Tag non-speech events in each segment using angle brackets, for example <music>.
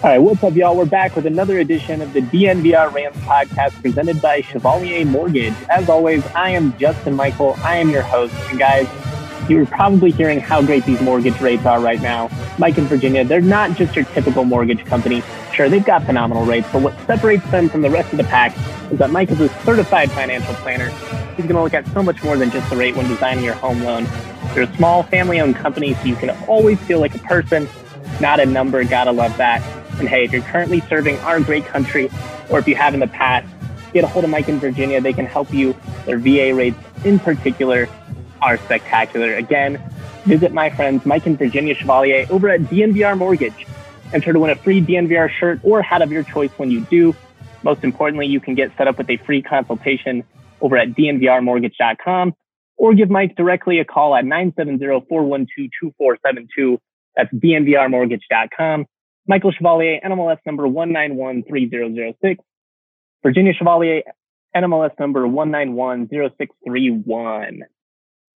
All right, what's up, y'all? We're back with another edition of the DNVR Rams podcast presented by Chevalier Mortgage. As always, I am Justin Michael. I am your host. And guys, you're probably hearing how great these mortgage rates are right now. Mike in Virginia, they're not just your typical mortgage company. Sure, they've got phenomenal rates, but what separates them from the rest of the pack is that Mike is a certified financial planner. He's going to look at so much more than just the rate when designing your home loan. They're a small family owned company, so you can always feel like a person, not a number. Gotta love that. And hey, if you're currently serving our great country, or if you have in the past, get a hold of Mike in Virginia. They can help you. Their VA rates in particular are spectacular. Again, visit my friends Mike and Virginia Chevalier over at DNVR Mortgage. Enter to win a free DNVR shirt or hat of your choice when you do. Most importantly, you can get set up with a free consultation over at dnvrmortgage.com or give Mike directly a call at 970-412-2472. That's dnvrmortgage.com. Michael Chevalier, NMLS number 1913006. Virginia Chevalier, NMLS number 1910631.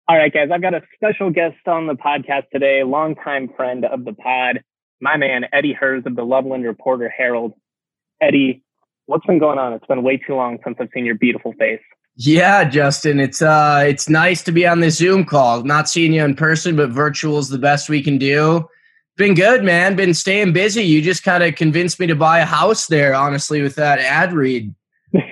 All right, guys, I've got a special guest on the podcast today, longtime friend of the pod, my man, Eddie Herz of the Loveland Reporter Herald. Eddie, what's been going on? It's been way too long since I've seen your beautiful face. Yeah, Justin, it's uh it's nice to be on this Zoom call. Not seeing you in person, but virtual is the best we can do. Been good, man. Been staying busy. You just kind of convinced me to buy a house there, honestly, with that ad read. <laughs> I'm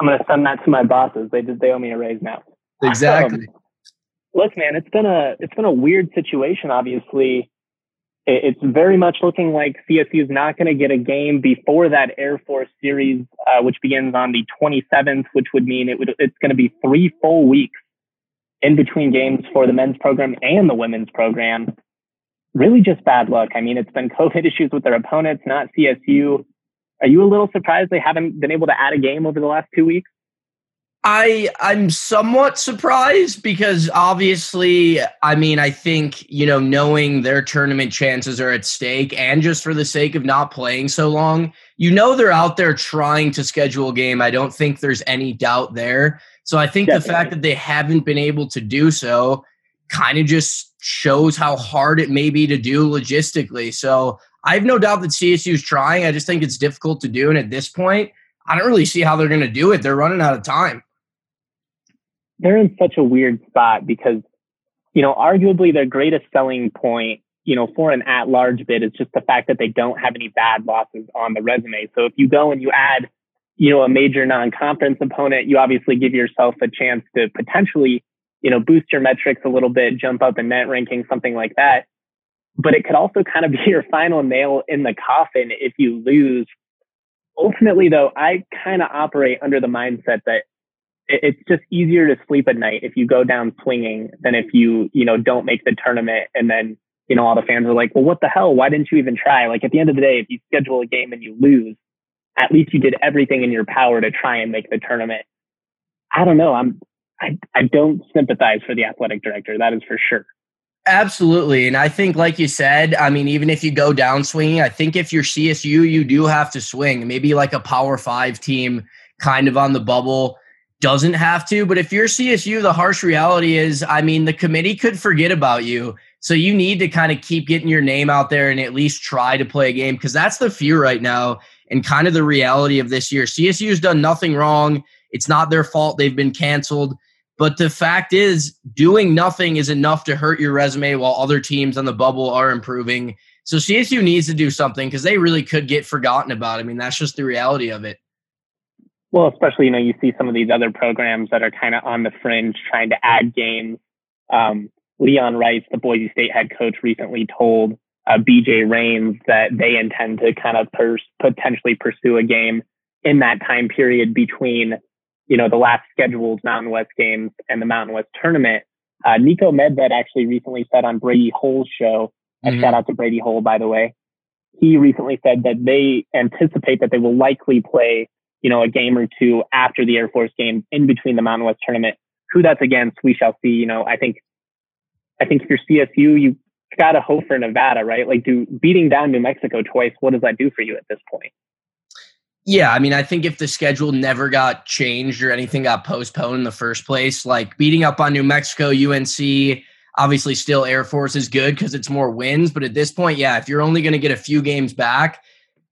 gonna send that to my bosses. They did they owe me a raise now. <laughs> Exactly. Um, look, man, it's been a it's been a weird situation. Obviously, it's very much looking like CSU is not going to get a game before that Air Force series, uh, which begins on the 27th, which would mean it would it's going to be three full weeks in between games for the men's program and the women's program. Really, just bad luck. I mean, it's been COVID <laughs> issues with their opponents, not CSU. Are you a little surprised they haven't been able to add a game over the last two weeks? I I'm somewhat surprised because obviously, I mean, I think, you know, knowing their tournament chances are at stake and just for the sake of not playing so long, you know they're out there trying to schedule a game. I don't think there's any doubt there. So I think Definitely. the fact that they haven't been able to do so kind of just shows how hard it may be to do logistically. So I have no doubt that CSU is trying. I just think it's difficult to do. And at this point, I don't really see how they're going to do it. They're running out of time they're in such a weird spot because, you know, arguably their greatest selling point, you know, for an at large bid is just the fact that they don't have any bad losses on the resume. So if you go and you add, you know, a major non conference opponent, you obviously give yourself a chance to potentially, you know, boost your metrics a little bit, jump up in net ranking, something like that. But it could also kind of be <laughs> your final nail in the coffin if you lose. Ultimately, though, I kind of operate under the mindset that it's just easier to sleep at night if you go down swinging than if you, you know, don't make the tournament and then, you know, all the fans are like, well, what the hell? Why didn't you even try? Like at the end of the day, if you schedule a game and you lose, at least you did everything in your power to try and make the tournament. I don't know. I'm, I, I don't sympathize for the athletic director. That is for sure. Absolutely. And I think, like you said, I mean, even if you go down swinging, I think if you're CSU, you do have to swing. Maybe like a power five team kind of on the bubble doesn't have to. But if you're CSU, the harsh reality is, I mean, the committee could forget about you. So you need to kind of keep getting your name out there and at least try to play a game because that's the fear right now and kind of the reality of this year. CSU's done nothing wrong. It's not their fault they've been canceled. But the fact is, doing nothing is enough to hurt your resume while other teams on the bubble are improving. So CSU needs to do something because they really could get forgotten about. I mean, that's just the reality of it. Well, especially, you know, you see some of these other programs that are kind of on the fringe trying to add games. Um, Leon Rice, the Boise State head coach, recently told uh, BJ Rains that they intend to kind of pers- potentially pursue a game in that time period between, you know, the last scheduled Mountain West games and the Mountain West tournament. Uh, Niko Medved actually recently said on Brady Hole's show mm-hmm. shout out to Brady Hole, by the way. He recently said that they anticipate that they will likely play, you know, a game or two after the Air Force game in between the Mountain West tournament. Who that's against, we shall see. You know, I think, I think if you're CSU, you got to hope for Nevada, right? Like, do beating down New Mexico twice, what does that do for you at this point? Yeah, I mean, I think if the schedule never got changed or anything got postponed in the first place, like beating up on New Mexico, UNC, obviously still Air Force is good because it's more wins. But at this point, yeah, if you're only going to get a few games back,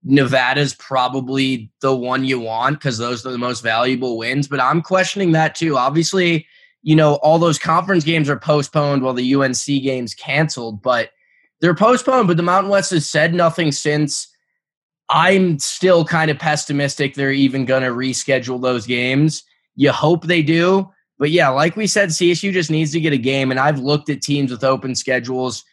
Nevada's probably the one you want because those are the most valuable wins. But I'm questioning that too. Obviously, you know, all those conference games are postponed while the UNC games canceled, but they're postponed. But the Mountain West has said nothing since. I'm still kind of pessimistic they're even going to reschedule those games. You hope they do. But yeah, like we said, CSU just needs to get a game. And I've looked at teams with open schedules,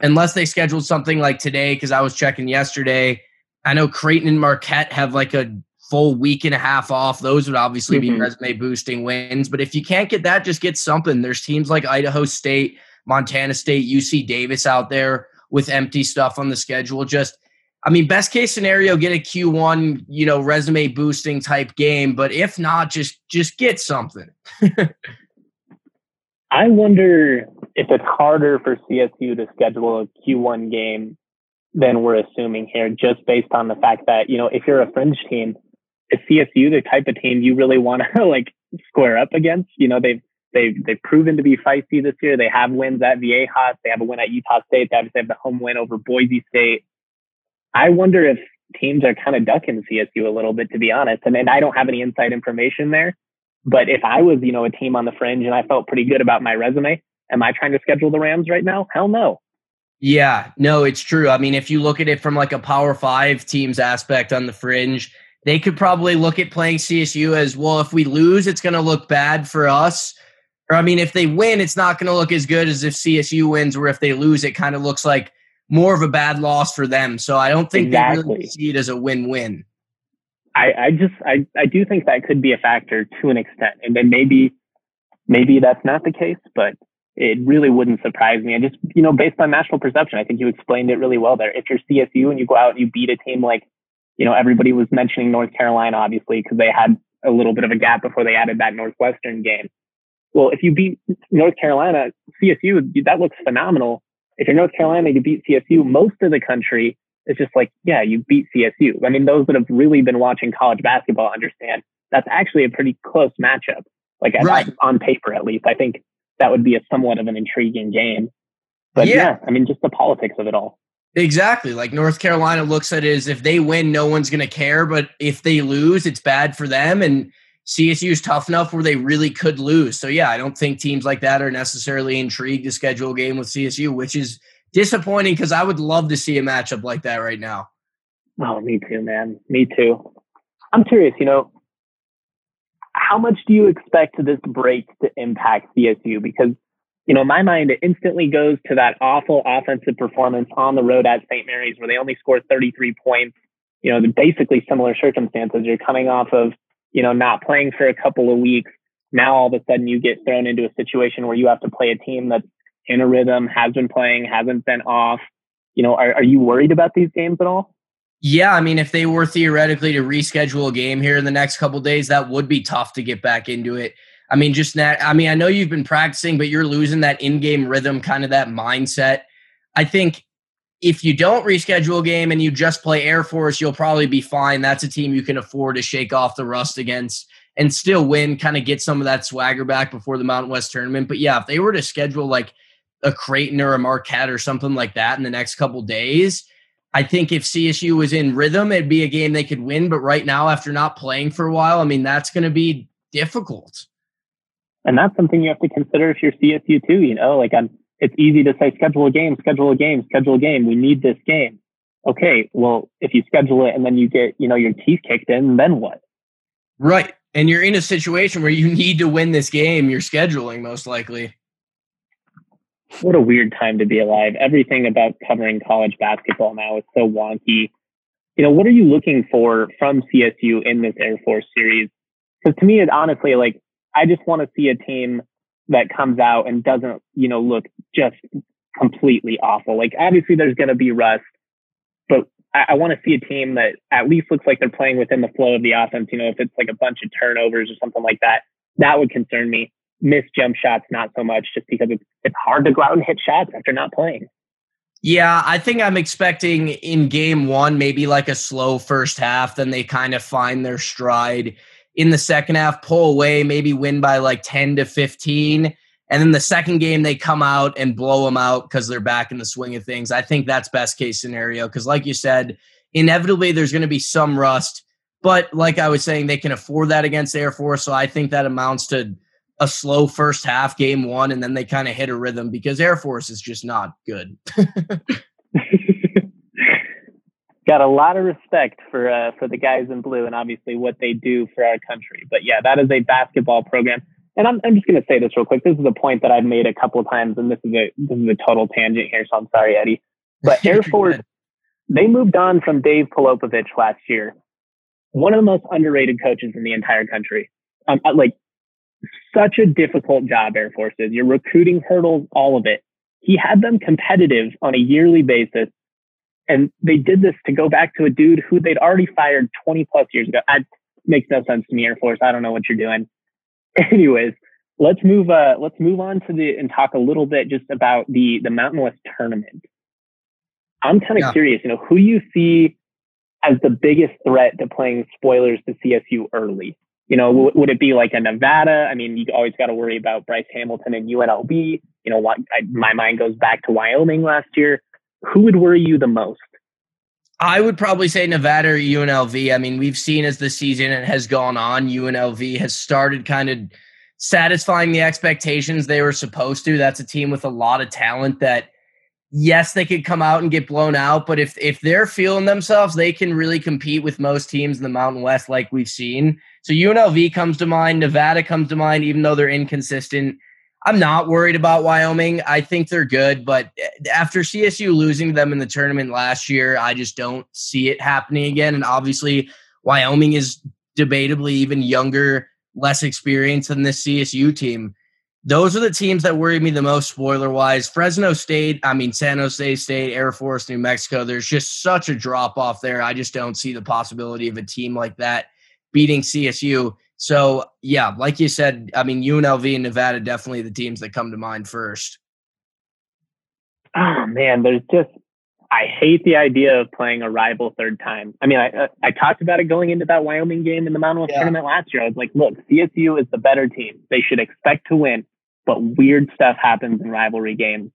unless they scheduled something like today, because I was checking yesterday. I know Creighton and Marquette have like a full week and a half off. Those would obviously mm-hmm. be resume boosting wins. But if you can't get that, just get something. There's teams like Idaho State, Montana State, UC Davis out there with empty stuff on the schedule. Just I mean, best case scenario, get a Q1, you know, resume boosting type game. But if not, just just get something. <laughs> I wonder if it's harder for CSU to schedule a Q1 game than we're assuming here, just based on the fact that, you know, if you're a fringe team, is CSU the type of team you really want to <laughs> like square up against? You know, they've they've they've proven to be feisty this year. They have wins at Viejas, they have a win at Utah State, they obviously have the home win over Boise State. I wonder if teams are kind of ducking CSU a little bit, to be honest. And, and I don't have any inside information there. But if I was, you know, a team on the fringe and I felt pretty good about my resume, am I trying to schedule the Rams right now? Hell no. Yeah, no, it's true. I mean, if you look at it from like a Power Five teams aspect on the fringe, they could probably look at playing CSU as well. If we lose, it's going to look bad for us. Or, I mean, if they win, it's not going to look as good as if CSU wins, or if they lose, it kind of looks like more of a bad loss for them. So I don't think exactly. they really see it as a win-win. I, I just I, I do think that could be a factor to an extent. And then maybe maybe that's not the case, but it really wouldn't surprise me. And just, you know, based on national perception, I think you explained it really well there. If you're CSU and you go out and you beat a team like, you know, everybody was mentioning North Carolina, obviously, because they had a little bit of a gap before they added that Northwestern game. Well, if you beat North Carolina, CSU, that looks phenomenal if you're North Carolina, you beat CSU. Most of the country is just like, yeah, you beat CSU. I mean, those that have really been watching college basketball understand that's actually a pretty close matchup. Like right. on paper, at least, I think that would be a somewhat of an intriguing game. But yeah. yeah, I mean, just the politics of it all. Exactly. Like North Carolina looks at it as if they win, no one's going to care. But if they lose, it's bad for them. And CSU is tough enough where they really could lose. So yeah, I don't think teams like that are necessarily intrigued to schedule a game with CSU, which is disappointing because I would love to see a matchup like that right now. Oh, me too, man. Me too. I'm curious, you know, how much do you expect this break to impact CSU? Because, you know, in my mind it instantly goes to that awful offensive performance on the road at St. Mary's where they only scored 33 points. You know, basically similar circumstances. You're coming off of you know, not playing for a couple of weeks. Now all of a sudden you get thrown into a situation where you have to play a team that's in a rhythm, has been playing, hasn't been off. You know, are, are you worried about these games at all? Yeah, I mean, if they were theoretically to reschedule a game here in the next couple days, that would be tough to get back into it. I mean, just that. I mean, I know you've been practicing, but you're losing that in-game rhythm, kind of that mindset. I think if you don't reschedule a game and you just play Air Force, you'll probably be fine. That's a team you can afford to shake off the rust against and still win, kind of get some of that swagger back before the Mountain West tournament. But yeah, if they were to schedule like a Creighton or a Marquette or something like that in the next couple days, I think if CSU was in rhythm, it'd be a game they could win. But right now, after not playing for a while, I mean, that's going to be difficult. And that's something you have to consider if you're CSU too. You know, like I'm it's easy to say schedule a game, schedule a game, schedule a game. We need this game. Okay, well, if you schedule it and then you get, you know, your teeth kicked in, then what? Right. And you're in a situation where you <laughs> need to win this game, you're scheduling most likely. What a weird time to be alive. Everything about covering college basketball now is so wonky. You know, what are you looking for from CSU in this Air Force series? Because to me, it honestly, like, I just want to see a team that comes out and doesn't, you know, look just completely awful. Like obviously there's going to be rust, but I, I want to see a team that at least looks like they're playing within the flow of the offense. You know, if it's like a bunch of turnovers or something like that, that would concern me. Missed jump shots, not so much, just because it's it's hard to go out and hit shots after not playing. Yeah, I think I'm expecting in game one, maybe like a slow first half. Then they kind of find their stride in the second half, pull away, maybe win by like 10 to 15. And then the second game, they come out and blow them out because they're back in the swing of things. I think that's best case scenario because, like you said, inevitably there's going to be some rust. But like I was saying, they can afford that against Air Force. So I think that amounts to a slow first half, game one, and then they kind of hit a rhythm because Air Force is just not good. <laughs> Got a lot of respect for uh, for the guys in blue and obviously what they do for our country. But yeah, that is a basketball program. And I'm, I'm just going to say this real quick. This is a point that I've made a couple of times, and this is a this is a total tangent here. So I'm sorry, Eddie. But <laughs> Air Force, they moved on from Dave Pilipovich last year, one of the most underrated coaches in the entire country. Um, like such a difficult job Air Force is. Your recruiting hurdles, all of it. He had them competitive on a yearly basis. And they did this to go back to a dude who they'd already fired 20 plus years ago. That makes no sense to me, Air Force. I don't know what you're doing. <laughs> Anyways, let's move uh let's move on to the and talk a little bit just about the the Mountain West tournament. I'm kind of yeah. curious, you know, who you see as the biggest threat to playing spoilers to CSU early. You know, w- would it be like a Nevada? I mean, you always got to worry about Bryce Hamilton and UNLV. You know, what, I, my mind goes back to Wyoming last year. Who would worry you the most? I would probably say Nevada or UNLV. I mean, we've seen as the season has gone on, UNLV has started kind of satisfying the expectations they were supposed to. That's a team with a lot of talent that yes, they could come out and get blown out, but if if they're feeling themselves, they can really compete with most teams in the Mountain West like we've seen. So UNLV comes to mind, Nevada comes to mind, even though they're inconsistent. I'm not worried about Wyoming. I think they're good, but eh, after CSU losing them in the tournament last year, I just don't see it happening again. And obviously, Wyoming is debatably even younger, less experienced than this CSU team. Those are the teams that worry me the most, spoiler wise. Fresno State, I mean, San Jose State, Air Force, New Mexico, there's just such a drop off there. I just don't see the possibility of a team like that beating CSU. So, yeah, like you said, I mean, UNLV and Nevada definitely the teams that come to mind first. Oh, man, there's just, I hate the idea of playing a rival third time. I mean, I, uh, I talked about it going into that Wyoming game in the Mountain West yeah. tournament last year. I was like, look, CSU is the better team. They should expect to win, but weird stuff happens in rivalry games.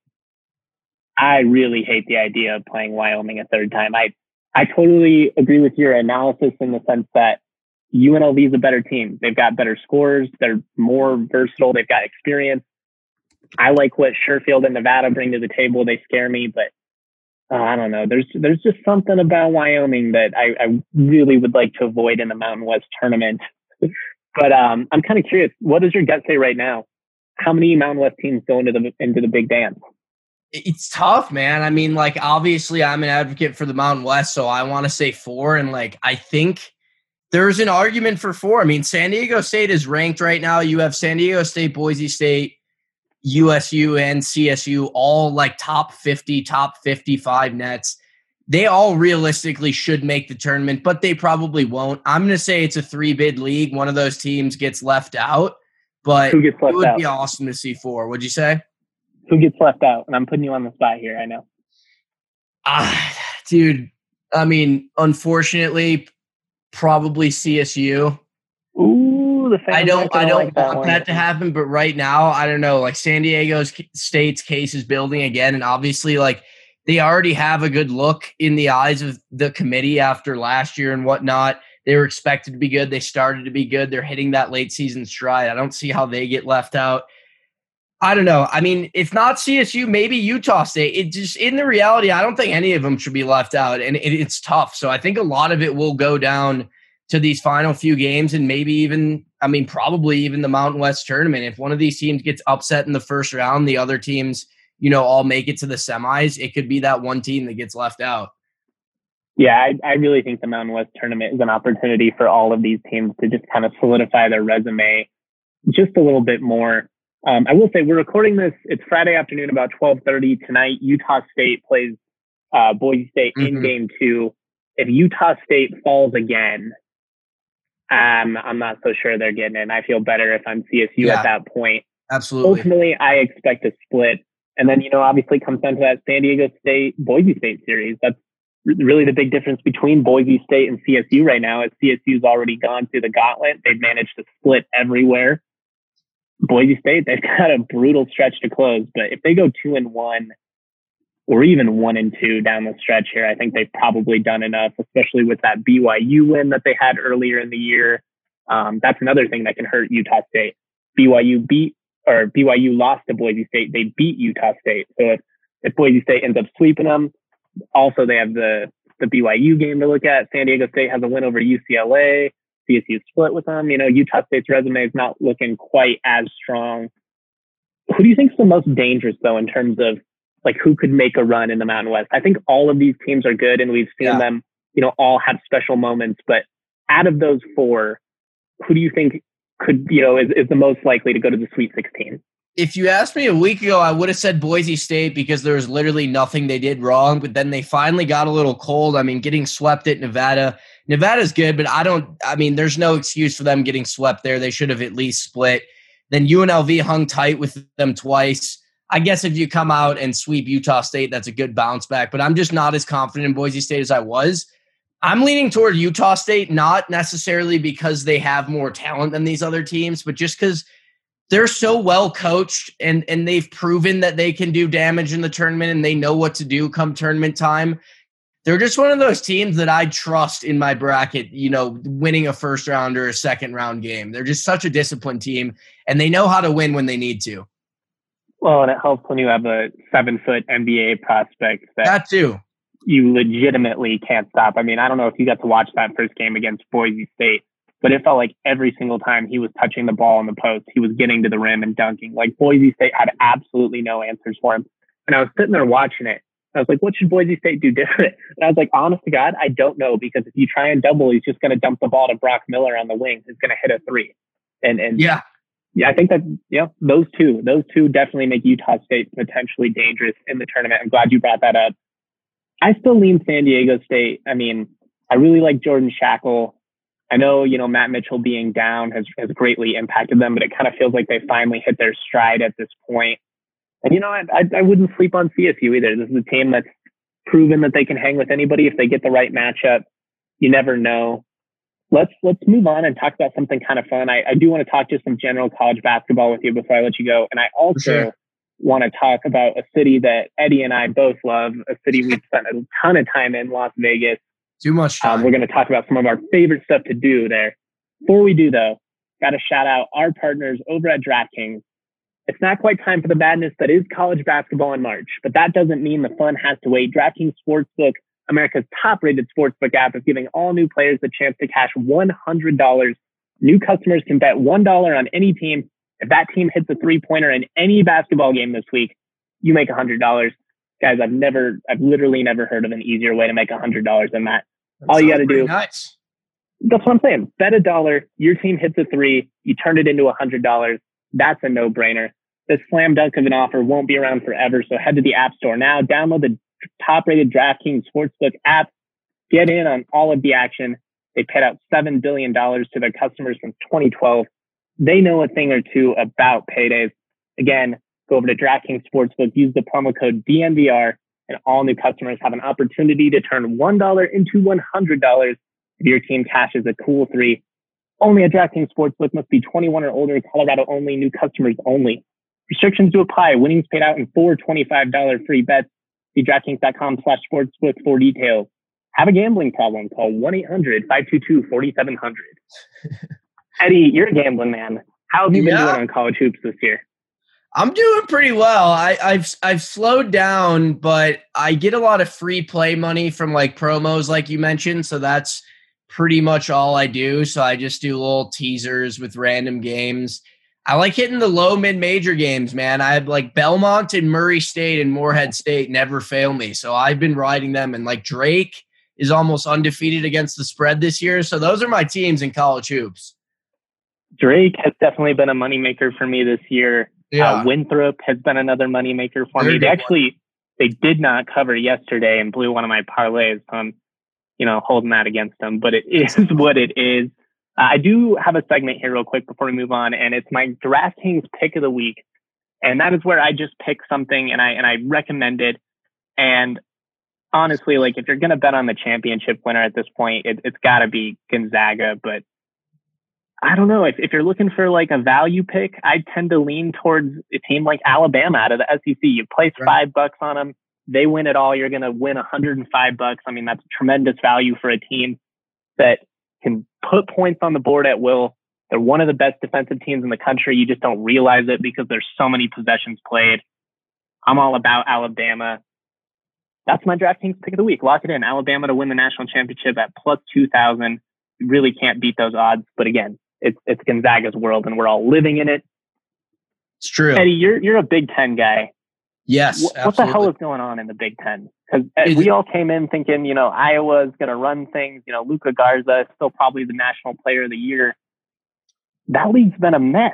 I really hate the idea of playing Wyoming a third time. I, I totally agree with your analysis in the sense that UNLV is a better team. They've got better scores. They're more versatile. They've got experience. I like what Sherfield and Nevada bring to the table. They scare me, but uh, I don't know. There's there's just something about Wyoming that I, I really would like to avoid in the Mountain West tournament. but um, I'm kind of curious. What does your gut say right now? How many Mountain West teams go into the into the big dance? It's tough, man. I mean, like obviously, I'm an advocate for the Mountain West, so I want to say four. And like, I think there's an argument for four. I mean, San Diego State is ranked right now. You have San Diego State, Boise State, USU, and CSU all like top 50, top 55 nets. They all realistically should make the tournament, but they probably won't. I'm going to say it's a three bid league. One of those teams gets left out, but Who gets left it would out? be awesome to see four. What'd you say? Who gets left out? And I'm putting you on the spot here. I know. Ah, dude. I mean, unfortunately, probably CSU. Ooh, the I don't. I don't like want one. that to happen, but right now, I don't know. Like San Diego State's case is building again, and obviously, like they already have a good look in the eyes of the committee after last year and whatnot. They were expected to be good. They started to be good. They're hitting that late season stride. I don't see how they get left out. I don't know. I mean, if not CSU, maybe Utah State. It just in the reality, I don't think any of them should be left out, and it, it's tough. So I think a lot of it will go down to these final few games, and maybe even, I mean, probably even the Mountain West tournament. If one of these teams gets upset in the first round, the other teams, you know, all make it to the semis. It could be that one team that gets left out. Yeah, I, I really think the Mountain West tournament is an opportunity for all of these teams to just kind of solidify their resume just a little bit more Um, I will say we're recording this. It's Friday afternoon, about twelve thirty tonight. Utah State plays uh, Boise State in Mhm. game two. If Utah State falls again, um, I'm not so sure they're getting in. I feel better if I'm CSU Yeah. at that point. Absolutely. Ultimately, I expect a split, and then you know, obviously, comes down to that San Diego State Boise State series. That's really the big difference between Boise State and CSU right now. Is CSU's already gone through the gauntlet. They've managed to split everywhere. Boise State, they've <laughs> got a brutal stretch to close, but if they go two and one, or even one and two down the stretch here, I think they've probably done enough, especially with that BYU win that they had earlier in the year. Um, that's another thing that can hurt Utah State. BYU beat or BYU lost to Boise State. They beat Utah State. So if, if Boise State ends up sweeping them, also they have the the BYU game to look at. San Diego State has a win over UCLA. CSU split with them. You know, Utah State's resume is not looking quite as strong. Who do you think is the most dangerous though in terms of like who could make a run in the Mountain West? I think all of these teams are good and we've seen Yeah. them, you know, all have special moments, but out of those four, who do you think could, you know, is, is the most likely to go to the Sweet 16? If you asked me a week ago, I would have said Boise State because there was literally nothing they did wrong. But then they finally got a little cold. I mean, getting swept at Nevada. Nevada's good, but I don't. I mean, there's no excuse for them getting swept there. They should have at least split. Then UNLV hung tight with them twice. I guess if you come out and sweep Utah State, that's a good bounce back. But I'm just not as confident in Boise State as I was. I'm leaning toward Utah State, not necessarily because they have more talent than these other teams, but just because they're so well coached and and they've proven that they can do damage in the tournament and they know what to do come tournament time. They're just one of those teams that I trust in my bracket, you know, winning a first round or a second round game. They're just such a disciplined team and they know how to win when they need to. Well, and it helps when you have a seven foot NBA prospect that That too. you legitimately can't stop. I mean, I don't know if you got to watch that first game against Boise State, but it felt like every single time he was touching the ball in the post, he was getting to the rim and dunking. Like Boise State had absolutely no answers for him. And I was sitting there watching it. I was like, what should Boise State do <laughs> different? And I was like, honest to God, I don't know because if you try and double, he's just going to dump the ball to Brock Miller on the wing. He's going to hit a three. And, and Yeah. yeah, I think that yeah, those two, those two definitely make Utah State potentially dangerous in the tournament. I'm glad you brought that up. I still lean San Diego State. I mean, I really like Jordan Schakel. I know, you know, Matt Mitchell being down has, has greatly impacted them, but it kind of feels like they finally hit their stride at this point. And you know, I, I, I wouldn't sleep on CSU either. This is a team that's proven that they can hang with anybody if they get the right matchup. You never know let's let's move on and talk about something kind of fun. I, I do want to talk just some general college basketball with you before I let you go. And I also Sure. want to talk about a city that Eddie and I both love, a city we've spent a ton of time in, Las Vegas. Too much time. Um, we're going to talk about some of our favorite stuff to do there. Before we do, though, got to shout out our partners over at DraftKings. It's not quite time for the madness that is college basketball in March, but that doesn't mean the fun has to wait. DraftKings Sportsbook, America's top rated sportsbook app, is giving all new players the chance to cash $100. New customers can bet $1 on any team. If that team hits a three pointer in any basketball game this week, you make $100. Guys, I've never, I've literally never heard of an easier way to make $100 than that. All you gotta do- Nice. That's what I'm saying. Bet a dollar, your team hits a three, you turn it into a hundred dollars. That's a no brainer. This slam dunk of an offer won't be around forever. So head to the app store now, download the top rated DraftKings Sportsbook app, get in on all of the action. They paid out $7 billion to their customers since 2012. They know a thing or two about paydays. Again, go over to DraftKings Sportsbook, use the promo code DNVR, and all new customers have an opportunity to turn $1 into $100 if your team cashes a cool three. Only at DraftKings Sportsbook must be 21 or older. Colorado only. New customers only. Restrictions to apply. Winnings paid out in four $25 free bets. See DraftKings.com slash sportsbook for details. Have a gambling problem? Call 1-800-522-4700. <laughs> Eddie, you're a gambling man. How have you been Yeah. doing on college hoops this year? I'm doing pretty well. I, I've I've slowed down, but I get a lot of free play money from like promos, like you mentioned. So that's pretty much all I do. So I just do little teasers with random games. I like hitting the low mid major games, man. I have like Belmont and Murray State and Morehead State never fail me. So I've been riding them, and like Drake is almost undefeated against the spread this year. So those are my teams in college hoops. Drake has definitely been a moneymaker for me this year. Yeah. Uh, Winthrop has been another moneymaker for They're me. They good one. actually they did not cover yesterday and blew one of my parlays, so I'm you know holding that against them. But it <laughs> is what it is. Uh, I do have a segment here real quick before we move on, and it's my DraftKings pick of the week, and that is where I just pick something and I and I recommend it. And honestly, like if you're gonna bet on the championship winner at this point, it, it's got to be Gonzaga. But I don't know if if you're looking for like a value pick, I tend to lean towards a team like Alabama out of the SEC. You place Right. five bucks on them, they win it all. You're gonna win 105 bucks. I mean, that's tremendous value for a team that can put points on the board at will. They're one of the best defensive teams in the country. You just don't realize it because there's so many possessions played. I'm all about Alabama. That's my DraftKings pick of the week. Lock it in. Alabama to win the national championship at plus 2,000. You really can't beat those odds. But again, it's, it's Gonzaga's world and we're all living in it. It's true. Eddie, you're, you're a Big Ten guy. Yes. What, what the hell is going on in the Big Ten? Because eh, Is we all came in thinking, you know, Iowa's going to run things. You know, Luka Garza is still probably the national player of the year. That league's been a mess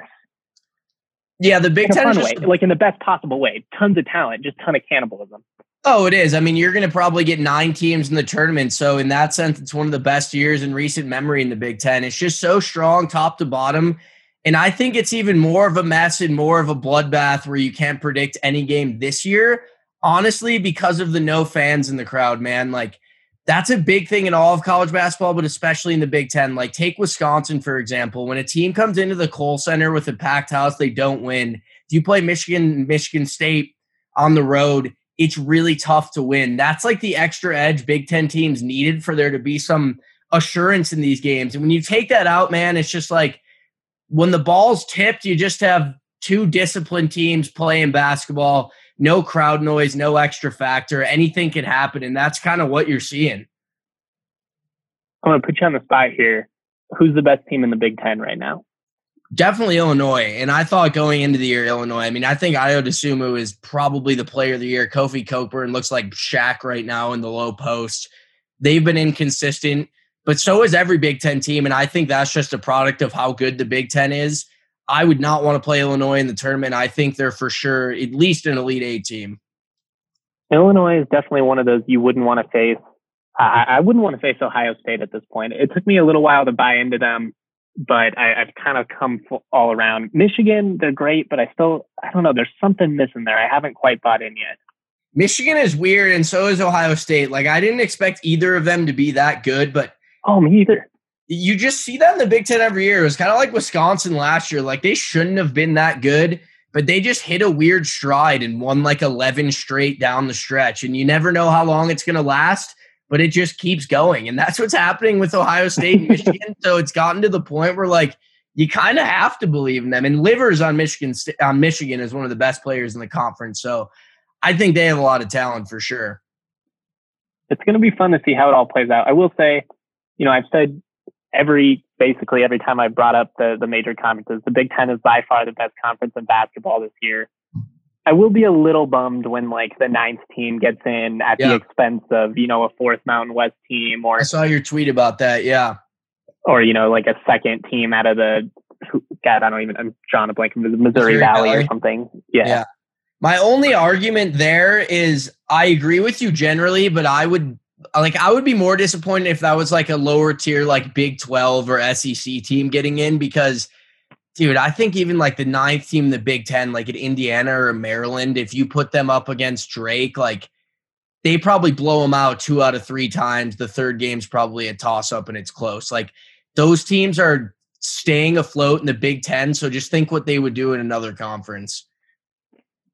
Yeah, the Big Ten fun is way, just like in the best possible way. Tons of talent, just ton of cannibalism. Oh, it is. I mean, you're going to probably get nine teams in the tournament. So, in that sense, it's one of the best years in recent memory in the Big Ten. It's just so strong, top to bottom. And I think it's even more of a mess and more of a bloodbath where you can't predict any game this year, honestly, because of the no fans in the crowd, man. Like, that's a big thing in all of college basketball, but especially in the Big Ten. Like, take Wisconsin, for example. When a team comes into the Kohl Center with a packed house, they don't win. If you play Michigan, Michigan State on the road, it's really tough to win. That's like the extra edge Big Ten teams needed for there to be some assurance in these games. And when you take that out, man, it's just like when the ball's tipped, you just have two disciplined teams playing basketball, no crowd noise, no extra factor. Anything can happen. And that's kind of what you're seeing. I'm going to put you on the spot here. Who's the best team in the Big Ten right now? Definitely Illinois. And I thought going into the year, Illinois, I mean, I think Ayo Dosunmu is probably the player of the year. Kofi Cockburn looks like Shaq right now in the low post. They've been inconsistent, but so is every Big Ten team. And I think that's just a product of how good the Big Ten is. I would not want to play Illinois in the tournament. I think they're for sure at least an Elite Eight team. Illinois is definitely one of those you wouldn't want to face. I, I wouldn't want to face Ohio State at this point. It took me a little while to buy into them, but I, I've kind of come all around. Michigan, they're great, but I still, I don't know, there's something missing there. I haven't quite bought in yet. Michigan is weird, and so is Ohio State. Like, I didn't expect either of them to be that good, but Oh, me either. you just see that in the Big Ten every year. It was kind of like Wisconsin last year. Like they shouldn't have been that good, but they just hit a weird stride and won like 11 straight down the stretch. And you never know how long it's going to last, but it just keeps going. And that's what's happening with Ohio State and <laughs> Michigan. so it's gotten to the point where like you kind of have to believe in them. And Livers on Michigan on Michigan is one of the best players in the conference. So I think they have a lot of talent for sure. It's going to be fun to see how it all plays out. I will say, you know, I've said every basically every time I brought up the the major conferences, the Big Ten is by far the best conference in basketball this year. I will be a little bummed when like the ninth team gets in at Yeah. the expense of you know a fourth Mountain West team or I saw your tweet about that. Yeah. or you know like a second team out of the God I don't even I'm drawing a blank Missouri, Missouri Valley, Valley. or something. Yeah. Yeah. My only argument there is I agree with you generally, but I would like I would be more disappointed if that was like a lower tier like Big 12 or SEC team getting in because dude, I think even like the ninth team the Big 10 like at Indiana or Maryland if you put them up against Drake like they probably blow them out two out of three times. The third game's probably a toss up and it's close. Like those teams are staying afloat in the Big 10, so just think what they would do in another conference.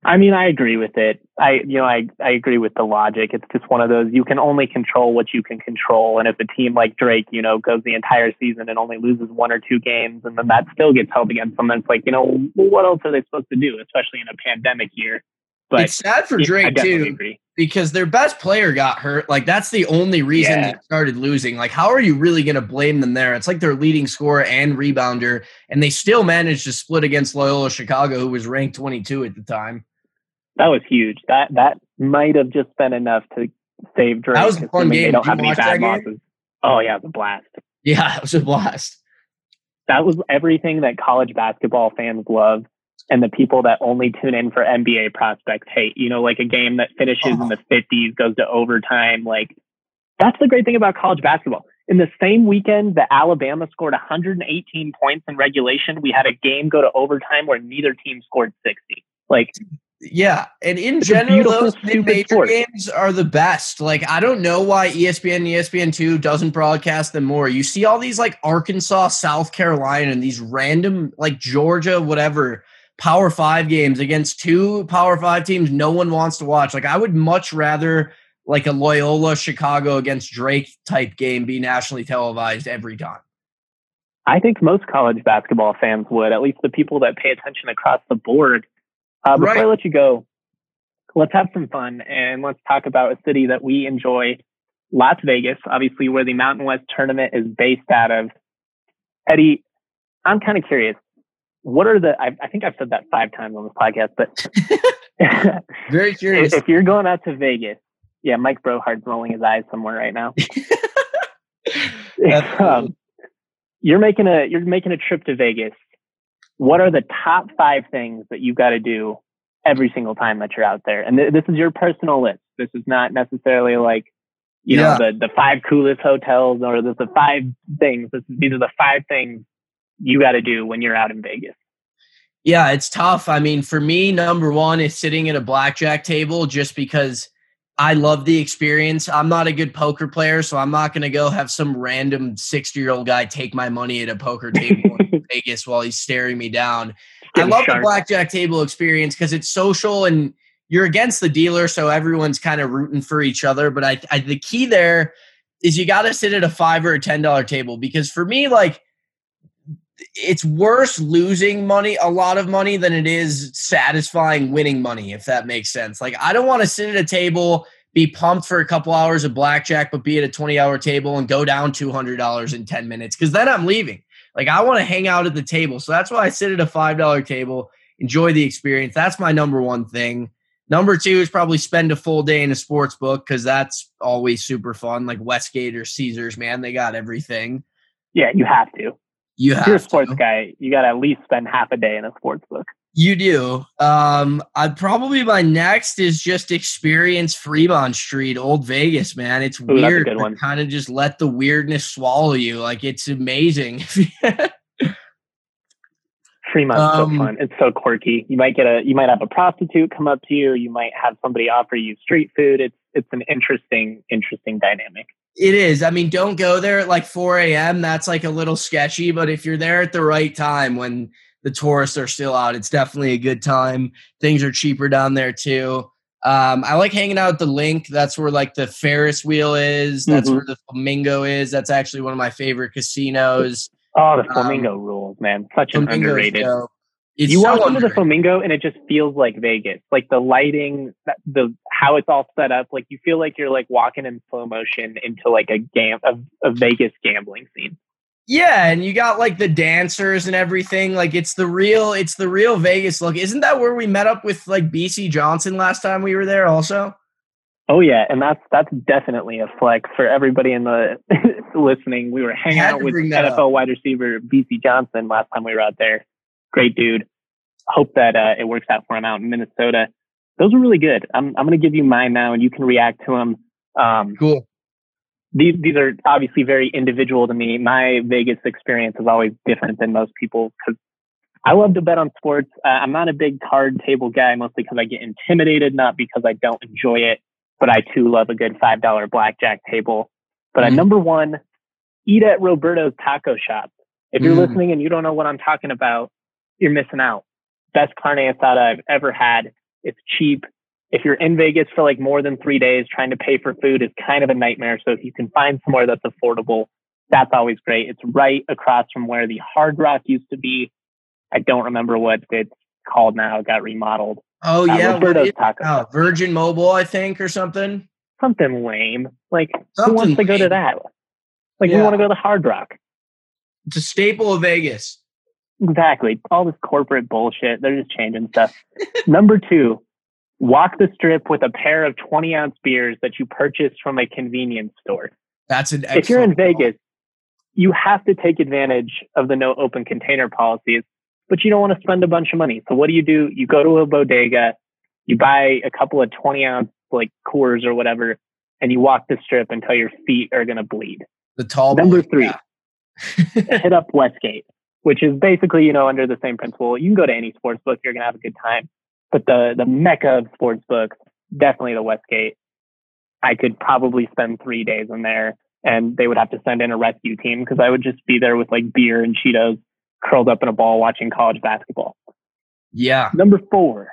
I mean, I agree with it. I, you know, I, I agree with the logic. It's just one of those you can only control what you can control. And if a team like Drake, you know, goes the entire season and only loses one or two games, and then that still gets held against them, it's like, you know, what else are they supposed to do, especially in a pandemic year? But it's sad for Drake definitely too agree. because their best player got hurt. Like that's the only reason Yeah. they started losing. Like how are you really going to blame them there? It's like their leading scorer and rebounder, and they still managed to split against Loyola Chicago, who was ranked 22 at the time. That was huge. That that might have just been enough to save Drake. That was a fun game. They don't Did have any bad that game? losses. Oh yeah, the blast. Yeah, <laughs> it was a blast. that was everything that college basketball fans love. and the people that only tune in for NBA prospects hate. You know, like a game that finishes in the 50s, goes to overtime. Like, that's the great thing about college basketball. In the same weekend that Alabama scored 118 points in regulation, we had a game go to overtime where neither team scored 60. Like, yeah, and in It's general, those mid-major sport. games are the best. Like, I don't know why ESPN and ESPN two doesn't broadcast them more. You see all these like Arkansas, South Carolina, and these random like Georgia, whatever Power Five games against two Power Five teams no one wants to watch. Like, I would much rather like a Loyola Chicago against Drake type game be nationally televised every time. I think most college basketball fans would, at least the people that pay attention across the board. Uh, before Right. I let you go, let's have some fun and let's talk about a city that we enjoy, Las Vegas, obviously where the Mountain West tournament is based out of. Eddie, I'm kind of curious. What are the, I, I think I've said that five times on this podcast, but <laughs> Very <laughs> curious. if, if you're going out to Vegas, yeah, Mike Brohard's rolling his eyes somewhere right now. <laughs> um, you're making a you're making a trip to Vegas. What are the top five things that you've got to do every single time that you're out there? And th- this is your personal list. This is not necessarily like you Yeah. know the the five coolest hotels or the, the five things. This, these are the five things you got to do when you're out in Vegas. Yeah, it's tough. I mean, for me, number one is sitting at a blackjack table just because I love the experience. I'm not a good poker player, so I'm not going to go have some random 60 year old guy take my money at a poker table in <laughs> Vegas while he's staring me down. I Getting love the blackjack table experience because it's social and you're against the dealer, so everyone's kind of rooting for each other. But I, I the key there is you got to sit at a five or a ten dollar table because for me, like it's worse losing money, a lot of money, than it is satisfying winning money, if that makes sense. Like, I don't want to sit at a table, be pumped for a couple hours of blackjack, but be at a 20 hour table and go down $200 in 10 minutes because then I'm leaving. Like, I want to hang out at the table. So that's why I sit at a $5 table, enjoy the experience. That's my number one thing. Number two is probably spend a full day in a sports book because that's always super fun. Like Westgate or Caesars, man, they got everything. Yeah, you have to. You If have you're a sports to. guy, you got to at least spend half a day in a sports book. You do. Um, I probably my next is just experience Fremont Street, Old Vegas, man. It's a weird. Kind of just let the weirdness swallow you. Like it's amazing. <laughs> Fremont's Um, so fun. It's so quirky. You might get a you might have a prostitute come up to you. You might have somebody offer you street food. It's it's an interesting interesting dynamic. it is. I mean, don't go there at like 4 a.m. That's like a little sketchy, but if you're there at the right time when the tourists are still out, it's definitely a good time. Things are cheaper down there too. Um, I like hanging out at the LINQ. That's where like the Ferris wheel is. That's Mhm. where the Flamingo is. That's actually one of my favorite casinos. Oh, the Um, flamingo rules, man. Such an underrated. dope. It's you so walk into the flamingo and it just feels like Vegas. Like the lighting, the how it's all set up. Like you feel like you're like walking in slow motion into like a gam a, a Vegas gambling scene. Yeah, and you got like the dancers and everything. Like it's the real, it's the real Vegas look. Isn't that where we met up with like Bisi Johnson last time we were there? Also, Oh yeah, and that's that's definitely a flex for everybody in the <laughs> listening. We were hanging out with NFL wide receiver Bisi Johnson last time we were out there. Great dude. Hope that uh, it works out for him out in Minnesota. Those are really good. I'm I'm going to give you mine now, and you can react to them. Um, cool. these these are obviously very individual to me. My Vegas experience is always different than most people because I love to bet on sports. Uh, I'm not a big card table guy, mostly because I get intimidated, not because I don't enjoy it. But I too love a good five dollar blackjack table. But Mhm. number one, eat at Roberto's Taco Shop. If you're Mm. listening and you don't know what I'm talking about, you're missing out. Best carne asada I've ever had. It's cheap. If you're in Vegas for like more than three days, trying to pay for food is kind of a nightmare. So if you can find somewhere that's affordable, that's always great. It's right across from where the Hard Rock used to be. I don't remember what it's called now. It got remodeled. Oh Uh, yeah, what Roberto's is- Taco oh, Virgin Mobile, I think, or something. Something lame. Like who Something wants to go to that? Like we Yeah. want to go to the Hard Rock. It's a staple of Vegas. Exactly. All this corporate bullshit. They're just changing stuff. Number two, walk the strip with a pair of 20 ounce beers that you purchased from a convenience store. That's an. if you're in. Vegas, you have to take advantage of the no open container policies. But you don't want to spend a bunch of money. So what do you do? You go to a bodega, you buy a couple of 20 ounce like Coors or whatever, and you walk the strip until your feet are going to bleed. The tall Number boy, three, yeah. <laughs> hit up Westgate, which is basically, you know, under the same principle. You can go to any sports book, you're going to have a good time. But the, the mecca of sports books, definitely the Westgate. I could probably spend three days in there and they would have to send in a rescue team because I would just be there with like beer and Cheetos curled up in a ball watching college basketball. Yeah. Number four,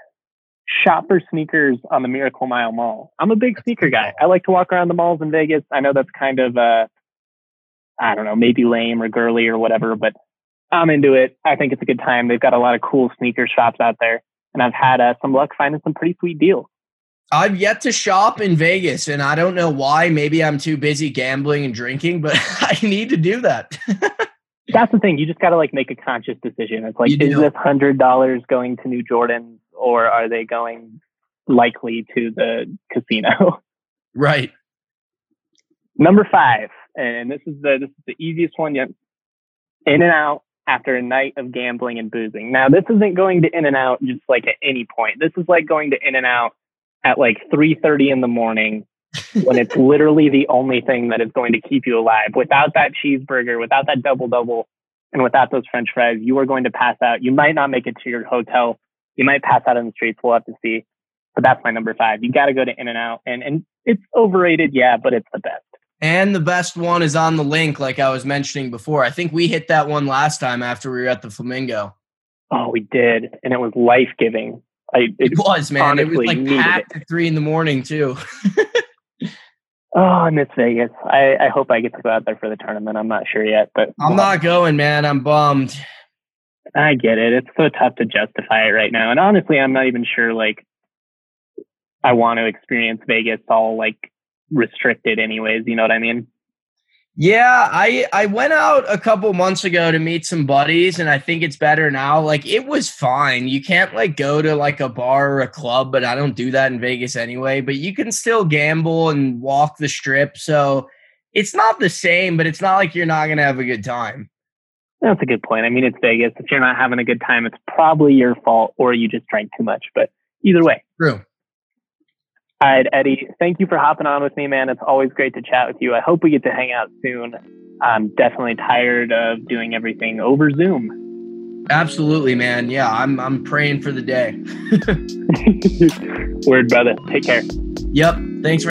shop for sneakers on the Miracle Mile Mall. I'm a big sneaker guy. I like to walk around the malls in Vegas. I know that's kind of, uh, I don't know, maybe lame or girly or whatever, but I'm into it. I think it's a good time. They've got a lot of cool sneaker shops out there, and I've had uh, some luck finding some pretty sweet deals. I've yet to shop in Vegas, and I don't know why. Maybe I'm too busy gambling and drinking, but <laughs> I need to do that. <laughs> That's the thing. You just got to like make a conscious decision. It's like, You is this hundred dollars going to New Jordans, or are they going likely to the casino? <laughs> right. Number five, and this is the this is the easiest one yet. In-N-Out after a night of gambling and boozing. Now, this isn't going to In-N-Out just like at any point. This is like going to In-N-Out at like three thirty in the morning when it's literally the only thing that is going to keep you alive. Without that cheeseburger, without that double double, and without those French fries, you are going to pass out. You might not make it to your hotel. You might pass out on the streets. We'll have to see. But that's my number five. You got to go to In-N-Out, and and it's overrated, yeah, but it's the best. And the best one is on the LINQ, like I was mentioning before. I think we hit that one last time after we were at the Flamingo. Oh, we did, and it was life giving. I It was, man. It was like packed at three in the morning, too. <laughs> Oh, I miss Vegas. I, I hope I get to go out there for the tournament. I'm not sure yet, but I'm not going, man. I'm bummed. I get it. It's so tough to justify it right now. And honestly, I'm not even sure like I want to experience Vegas all like restricted anyways, you know what I mean? Yeah, I I went out a couple months ago to meet some buddies, and I think it's better now. Like it was fine. You can't like go to like a bar or a club, but I don't do that in Vegas anyway. But you can still gamble and walk the strip, so it's not the same. But it's not like you're not gonna have a good time. That's a good point. I mean, it's Vegas. If you're not having a good time, it's probably your fault or you just drank too much. But either way. True. All right, Eddie, thank you for hopping on with me, man. It's always great to chat with you. I hope we get to hang out soon. I'm definitely tired of doing everything over Zoom. Absolutely, man. Yeah, I'm I'm praying for the day. <laughs> <laughs> Word, brother. Take care. Yep. Thanks for